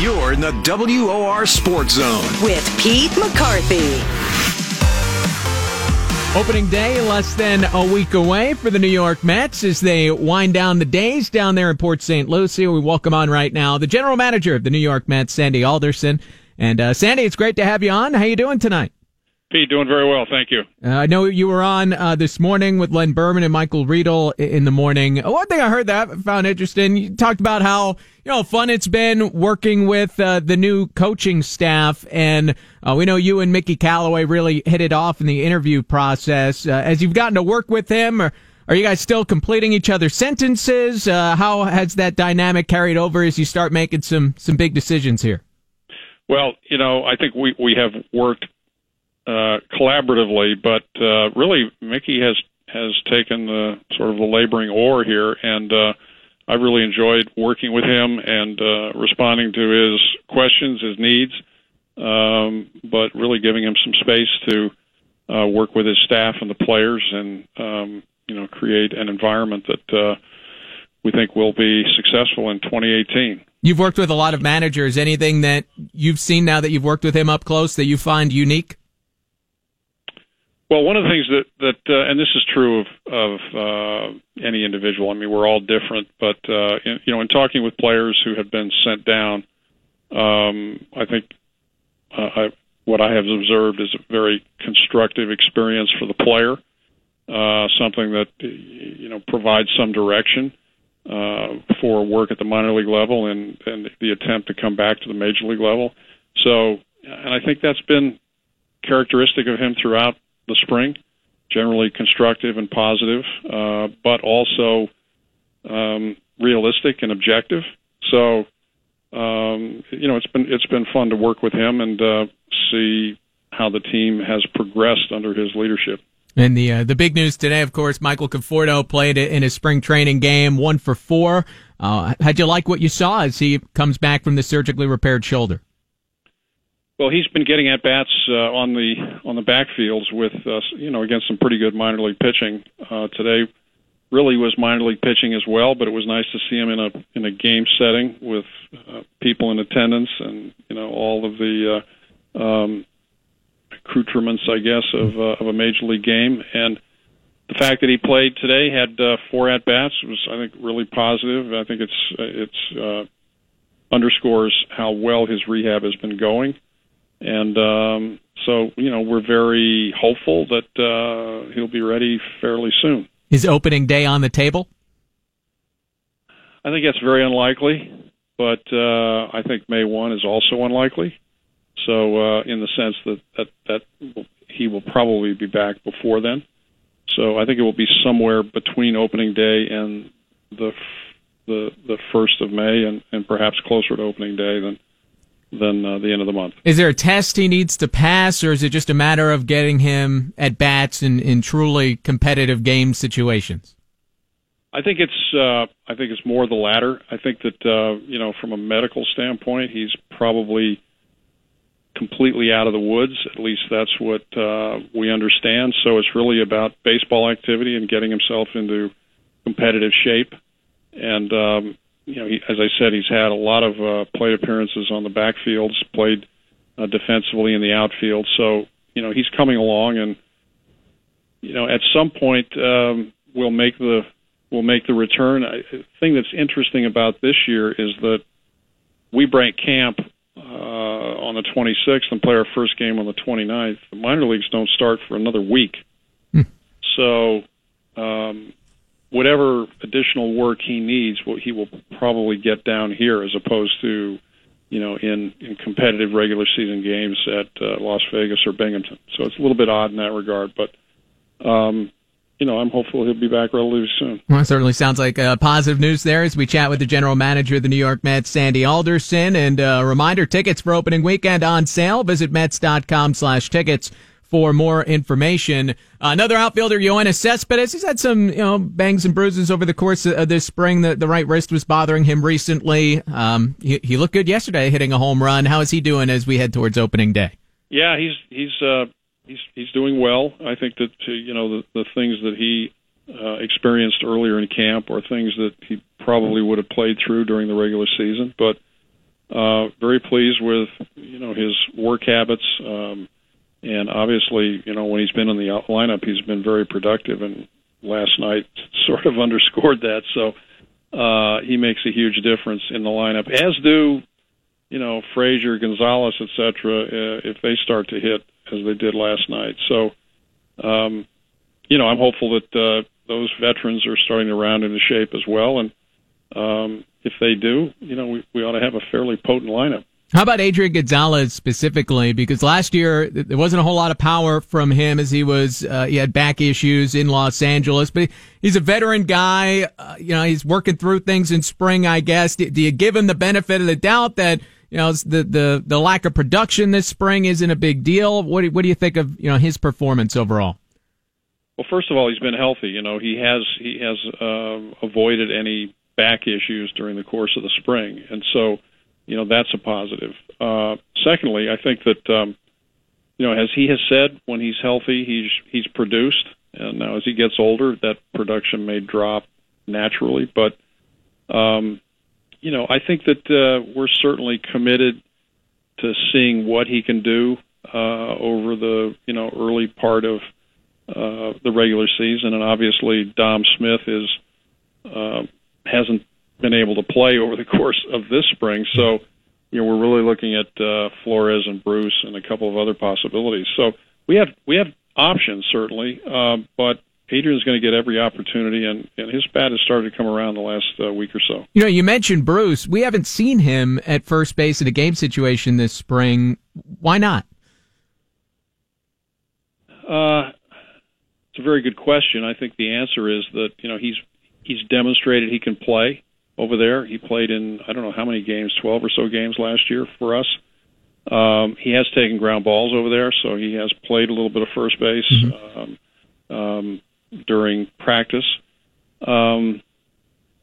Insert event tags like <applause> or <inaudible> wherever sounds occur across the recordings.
You're in the WOR Sports Zone with Pete McCarthy. Opening day less than a week away for the New York Mets as they wind down the days down there in Port St. Lucie. We welcome on right now the general manager of the New York Mets, Sandy Alderson. And uh, Sandy, it's great to have you on. How you doing tonight? Pete, doing very well, thank you. Uh, I know you were on uh, this morning with Len Berman and Michael Riedel in the morning. One thing I heard that I found interesting, you talked about how you know fun it's been working with uh, the new coaching staff, and uh, we know you and Mickey Callaway really hit it off in the interview process. Uh, as you've gotten to work with him, or are you guys still completing each other's sentences? Uh, how has that dynamic carried over as you start making some some big decisions here? Well, you know, I think we we have worked uh, collaboratively, but uh, really Mickey has has taken the sort of the laboring oar here, and uh, I really enjoyed working with him and uh, responding to his questions, his needs, um, but really giving him some space to uh, work with his staff and the players, and um, you know, create an environment that uh, we think will be successful in 2018. You've worked with a lot of managers. Anything that you've seen now that you've worked with him up close that you find unique? Well, one of the things that that uh, and this is true of of uh, any individual. I mean, we're all different, but uh, in, you know, in talking with players who have been sent down, um, I think uh, I, what I have observed is a very constructive experience for the player. Uh, something that you know provides some direction uh, for work at the minor league level and and the attempt to come back to the major league level. So, and I think that's been characteristic of him throughout the spring, generally constructive and positive, uh, but also um, realistic and objective. So, um, you know, it's been it's been fun to work with him and uh, see how the team has progressed under his leadership. And the uh, the big news today, of course, Michael Conforto played in his spring training game, one for four. Uh, how'd you like what you saw as he comes back from the surgically repaired shoulder? Well, he's been getting at bats uh, on the on the backfields with uh, you know against some pretty good minor league pitching. Uh, today really was minor league pitching as well, but it was nice to see him in a in a game setting with uh, people in attendance and you know all of the uh, um, accoutrements, I guess, of uh, of a major league game. And the fact that he played today, had uh, four at bats, was I think really positive. I think it's it's uh, underscores how well his rehab has been going and um, so you know we're very hopeful that uh, he'll be ready fairly soon. Is opening day on the table? I think that's very unlikely, but uh, I think May one is also unlikely. So uh, in the sense that that that he will probably be back before then. So I think it will be somewhere between opening day and the the the first of May, and, and perhaps closer to opening day than than uh, the end of the month. Is there a test he needs to pass, or is it just a matter of getting him at bats in, in truly competitive game situations? I think it's uh, I think it's more the latter. I think that uh, you know from a medical standpoint, he's probably completely out of the woods. At least that's what uh, we understand. So it's really about baseball activity and getting himself into competitive shape. And um, you know, he, as I said, he's had a lot of uh, plate appearances on the backfields, played uh, defensively in the outfield. So, you know, he's coming along, and you know, at some point um, we'll make the we'll make the return. I, the thing that's interesting about this year is that we break camp uh, on the 26th and play our first game on the 29th. The minor leagues don't start for another week, hmm. so um, whatever additional work he needs, he will probably get down here, as opposed to, you know, in in competitive regular season games at uh, Las Vegas or Binghamton. So it's a little bit odd in that regard, but. Um, you know, I'm hopeful he'll be back relatively soon. Well, certainly sounds like uh, positive news there as we chat with the general manager of the New York Mets, Sandy Alderson. And a uh, reminder, tickets for opening weekend on sale. Visit Mets.com slash tickets for more information. Another outfielder, Yoenis Cespedes, he's had some, you know, bangs and bruises over the course of this spring. The, the right wrist was bothering him recently. Um, he, he looked good yesterday, hitting a home run. How is he doing as we head towards opening day? Yeah, he's he's uh, he's he's doing well. I think that uh, you know the the things that he uh, experienced earlier in camp are things that he probably would have played through during the regular season, but uh, very pleased with you know his work habits, um, and obviously you know when he's been in the lineup, he's been very productive, and last night <laughs> sort of underscored that. So uh, he makes a huge difference in the lineup, as do you know Frazier, Gonzalez, etc. Uh, if they start to hit as they did last night. So um, you know I'm hopeful that uh, those veterans are starting to round into shape as well, and um, if they do, you know, we, we ought to have a fairly potent lineup. How about Adrian Gonzalez specifically? Because last year there wasn't a whole lot of power from him as he was uh, he had back issues in Los Angeles, but he's a veteran guy. Uh, you know, he's working through things in spring. I guess. Do, do, you give him the benefit of the doubt that you know the the the lack of production this spring isn't a big deal? What do, what do you think of you know his performance overall? Well, first of all, he's been healthy. You know, he has he has uh, avoided any back issues during the course of the spring, and so you know that's a positive. Uh, secondly, I think that um, you know as he has said, when he's healthy, he's he's produced, and now as he gets older, that production may drop naturally, but um, you know I think that uh, we're certainly committed to seeing what he can do uh, over the you know early part of uh, the regular season, and obviously Dom Smith is uh, hasn't been able to play over the <laughs> course of this spring. So, you know, we're really looking at uh, Flores and Bruce and a couple of other possibilities. So we have we have options certainly, uh, but Adrian's going to get every opportunity, and, and his bat has started to come around the last uh, week or so. You know, you mentioned Bruce. We haven't seen him at first base in a game situation this spring. Why not? Uh, it's a very good question. I think the answer is that you know he's he's demonstrated he can play over there. He played in I don't know how many games, twelve or so games last year for us. Um, he has taken ground balls over there, so he has played a little bit of first base mm-hmm. um, um, during practice. Um,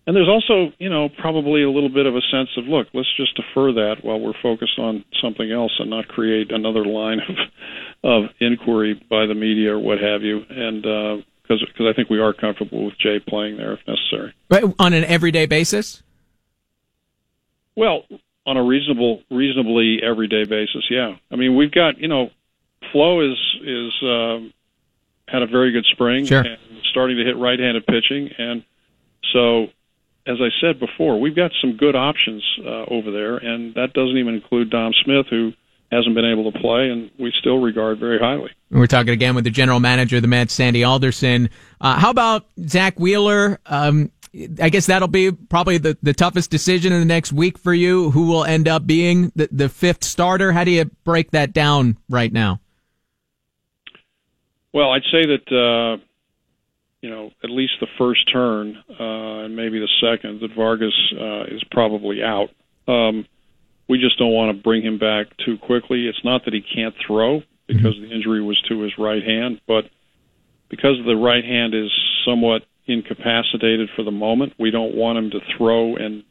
and there's also, you know, probably a little bit of a sense of, look, let's just defer that while we're focused on something else and not create another line <laughs> of of inquiry by the media or what have you. And uh, because because I think we are comfortable with Jay playing there if necessary. But on an everyday basis. Well, on a reasonable, reasonably everyday basis, yeah. I mean, we've got you know, Flo is is uh, had a very good spring sure. and starting to hit right-handed pitching, and so as I said before, we've got some good options uh, over there, and that doesn't even include Dom Smith, who hasn't been able to play, and we still regard very highly. We're talking again with the general manager of the Mets, Sandy Alderson. Uh, how about Zack Wheeler? Um, I guess that'll be probably the, the toughest decision in the next week for you. Who will end up being the, the fifth starter? How do you break that down right now? Well, I'd say that uh, you know at least the first turn uh, and maybe the second that Vargas uh, is probably out. Um, we just don't want to bring him back too quickly. It's not that he can't throw because mm-hmm. the injury was to his right hand, but because the right hand is somewhat incapacitated for the moment, we don't want him to throw and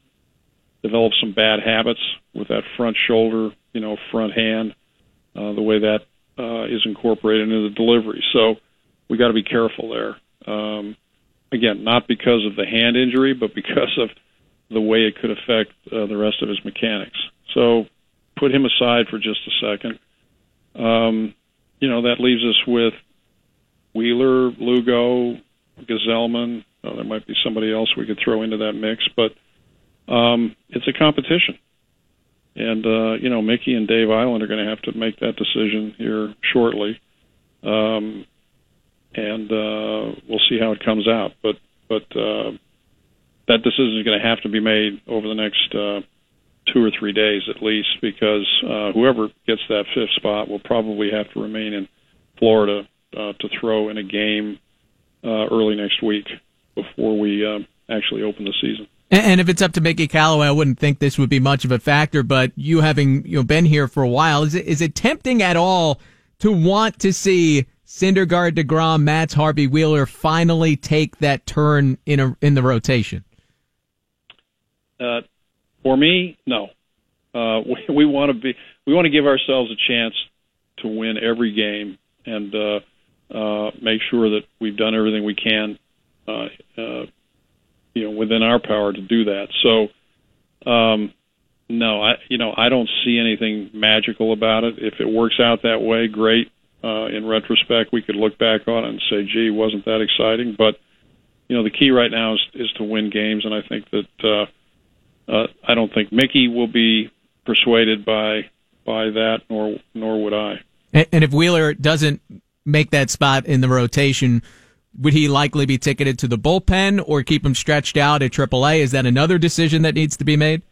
develop some bad habits with that front shoulder, you know, front hand, uh, the way that uh, is incorporated into the delivery. So we got to be careful there. Um, again, not because of the hand injury, but because of the way it could affect uh, the rest of his mechanics. So put him aside for just a second. Um, you know, that leaves us with Wheeler, Lugo, Gsellman. Oh, there might be somebody else we could throw into that mix, but um, it's a competition. And, uh, you know, Mickey and Dave Eiland are going to have to make that decision here shortly. Um, and uh, we'll see how it comes out. But, but uh, that decision is going to have to be made over the next uh, two or three days at least, because uh, whoever gets that fifth spot will probably have to remain in Florida uh, to throw in a game uh, early next week before we uh, actually open the season. And if it's up to Mickey Callaway, I wouldn't think this would be much of a factor. But you having you know been here for a while, is it is it tempting at all to want to see Syndergaard, Degrom, Matz, Harvey Wheeler finally take that turn in a in the rotation? Uh, for me, no. Uh, we, we want to be we want to give ourselves a chance to win every game and uh, uh, make sure that we've done everything we can, uh, uh, you know, within our power to do that. So, um, no, I you know I don't see anything magical about it. If it works out that way, great. Uh, in retrospect, we could look back on it and say, "Gee, wasn't that exciting?" But you know, the key right now is is to win games, and I think that uh, uh, I don't think Mickey will be persuaded by by that, nor nor would I. And, and if Wheeler doesn't make that spot in the rotation, would he likely be ticketed to the bullpen or keep him stretched out at AAA? Is that another decision that needs to be made?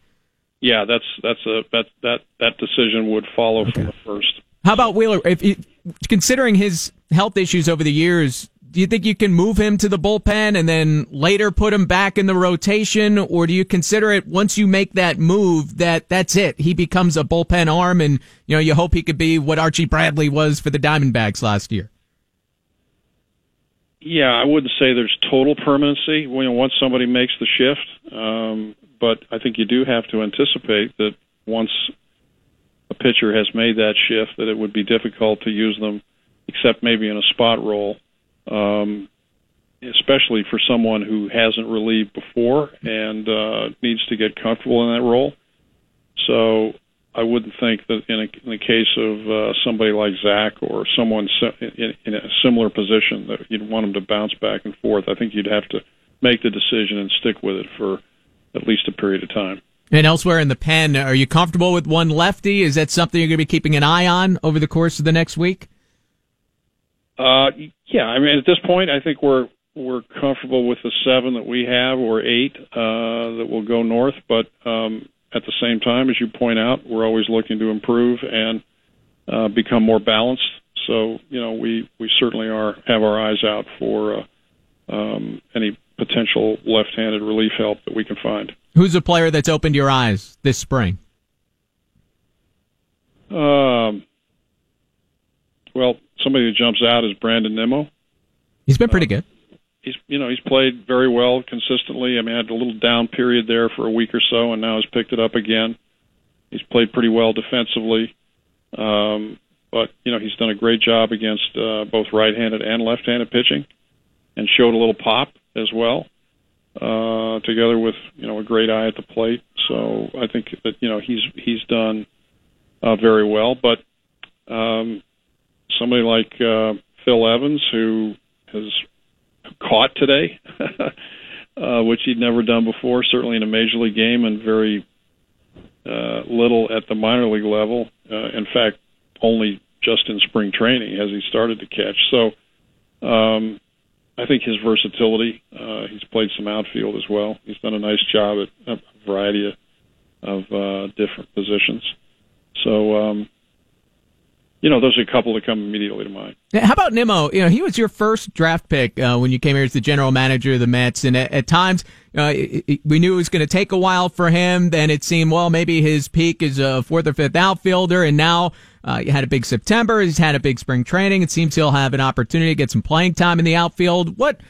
Yeah, that's that's a that that that decision would follow okay. from the first. How about Wheeler? If, if considering his health issues over the years, do you think you can move him to the bullpen and then later put him back in the rotation, or do you consider it once you make that move that that's it? He becomes a bullpen arm, and you know you hope he could be what Archie Bradley was for the Diamondbacks last year. Yeah, I wouldn't say there's total permanency when once somebody makes the shift, um, but I think you do have to anticipate that once a pitcher has made that shift, that it would be difficult to use them, except maybe in a spot role, um, especially for someone who hasn't relieved before and uh, needs to get comfortable in that role. So I wouldn't think that in, a, in the case of uh, somebody like Zack or someone in, in a similar position that you'd want them to bounce back and forth. I think you'd have to make the decision and stick with it for at least a period of time. And elsewhere in the pen, are you comfortable with one lefty? Is that something you're going to be keeping an eye on over the course of the next week? Uh, yeah. I mean, at this point, I think we're we're comfortable with the seven that we have or eight uh, that will go north. But um, at the same time, as you point out, we're always looking to improve and uh, become more balanced. So you know, we we certainly are have our eyes out for uh, um, any potential left-handed relief help that we can find. Who's a player that's opened your eyes this spring? Um, well, somebody who jumps out is Brandon Nimmo. He's been pretty uh, good he's you know he's played very well consistently. I mean, had a little down period there for a week or so, and now has picked it up again. He's played pretty well defensively, um, but you know he's done a great job against uh, both right-handed and left-handed pitching, and showed a little pop as well, uh, together with you know a great eye at the plate. So I think that you know he's he's done uh, very well, but um, somebody like uh, Phil Evans who has caught today, <laughs> uh, which he'd never done before, certainly in a major league game, and very uh, little at the minor league level. Uh, in fact, only just in spring training has he started to catch. So um, I think his versatility, uh, he's played some outfield as well. He's done a nice job at a variety of, of uh, different positions. So um, you know, those are a couple that come immediately to mind. How about Nimmo? You know, he was your first draft pick uh, when you came here as the general manager of the Mets, and at, at times uh, it, it, we knew it was going to take a while for him. Then it seemed, well, maybe his peak is a fourth or fifth outfielder, and now uh, he had a big September. He's had a big spring training. It seems he'll have an opportunity to get some playing time in the outfield. What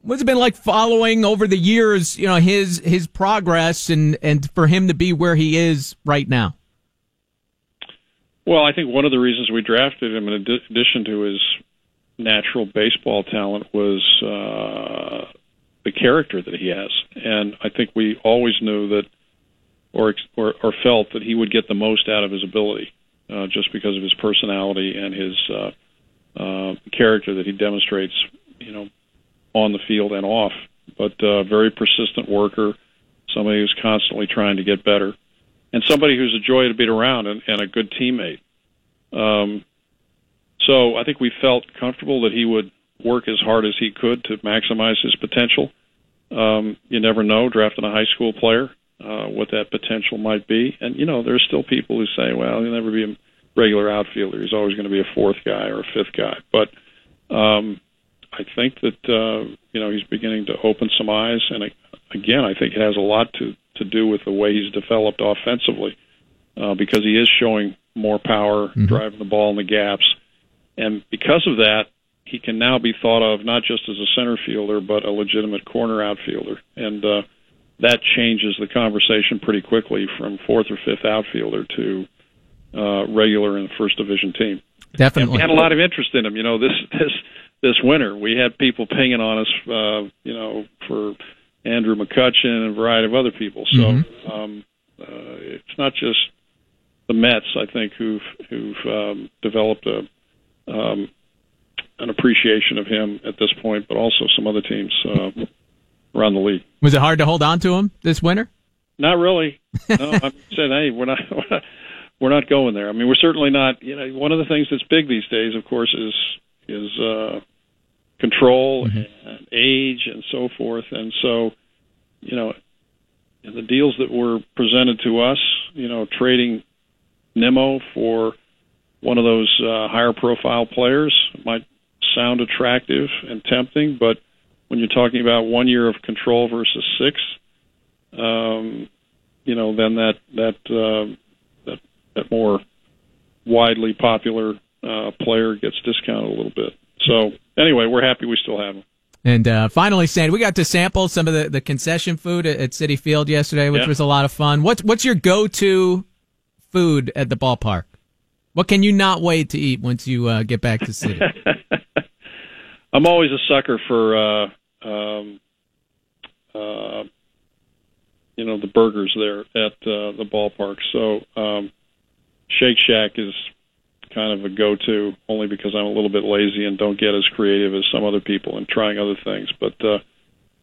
what's it been like following over the years? You know, his his progress and and for him to be where he is right now. Well, I think one of the reasons we drafted him, in addition to his natural baseball talent, was uh, the character that he has, and I think we always knew that, or or, or felt that he would get the most out of his ability, uh, just because of his personality and his uh, uh, character that he demonstrates, you know, on the field and off. But uh, very persistent worker, somebody who's constantly trying to get better and somebody who's a joy to be around and, and a good teammate. Um, so I think we felt comfortable that he would work as hard as he could to maximize his potential. Um, you never know drafting a high school player uh, what that potential might be, and you know there's still people who say, well, he'll never be a regular outfielder. He's always going to be a fourth guy or a fifth guy. But um, I think that uh, you know he's beginning to open some eyes, and again, I think it has a lot to to do with the way he's developed offensively, uh, because he is showing more power, mm-hmm. driving the ball in the gaps, and because of that, he can now be thought of not just as a center fielder but a legitimate corner outfielder, and uh, that changes the conversation pretty quickly from fourth or fifth outfielder to uh, regular in the first division team. Definitely, and we had a lot of interest in him. You know, this <laughs> this this winter we had people pinging on us, uh, you know, for Andrew McCutchen and a variety of other people. So mm-hmm. um, uh, it's not just the Mets, I think, who've who've um, developed a um, an appreciation of him at this point, but also some other teams uh, around the league. Was it hard to hold on to him this winter? Not really. <laughs> No, I'm saying, hey, we're not, we're not we're not going there. I mean, we're certainly not. You know, one of the things that's big these days, of course, is is uh, control mm-hmm. and age and so forth. And so, you know, the deals that were presented to us, you know, trading Nimmo for one of those uh, higher profile players might sound attractive and tempting, but when you're talking about one year of control versus six, um, you know, then that that uh, that that more widely popular uh, player gets discounted a little bit. So anyway, we're happy we still have them. And uh, finally, Sandy, we got to sample some of the, the concession food at, at Citi Field yesterday, which yeah. was a lot of fun. What's what's your go to food at the ballpark? What can you not wait to eat once you uh, get back to Citi? <laughs> I'm always a sucker for uh, um, uh, you know the burgers there at uh, the ballpark. So um, Shake Shack is kind of a go-to only because I'm a little bit lazy and don't get as creative as some other people in trying other things. But uh,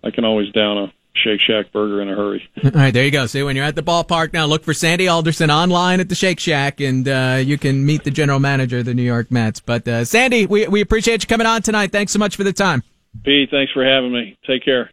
I can always down a Shake Shack burger in a hurry. <laughs> All right, there you go. See, when you're at the ballpark now, look for Sandy Alderson online at the Shake Shack, and uh, you can meet the general manager of the New York Mets. But uh, Sandy, we we appreciate you coming on tonight. Thanks so much for the time. Pete, thanks for having me. Take care.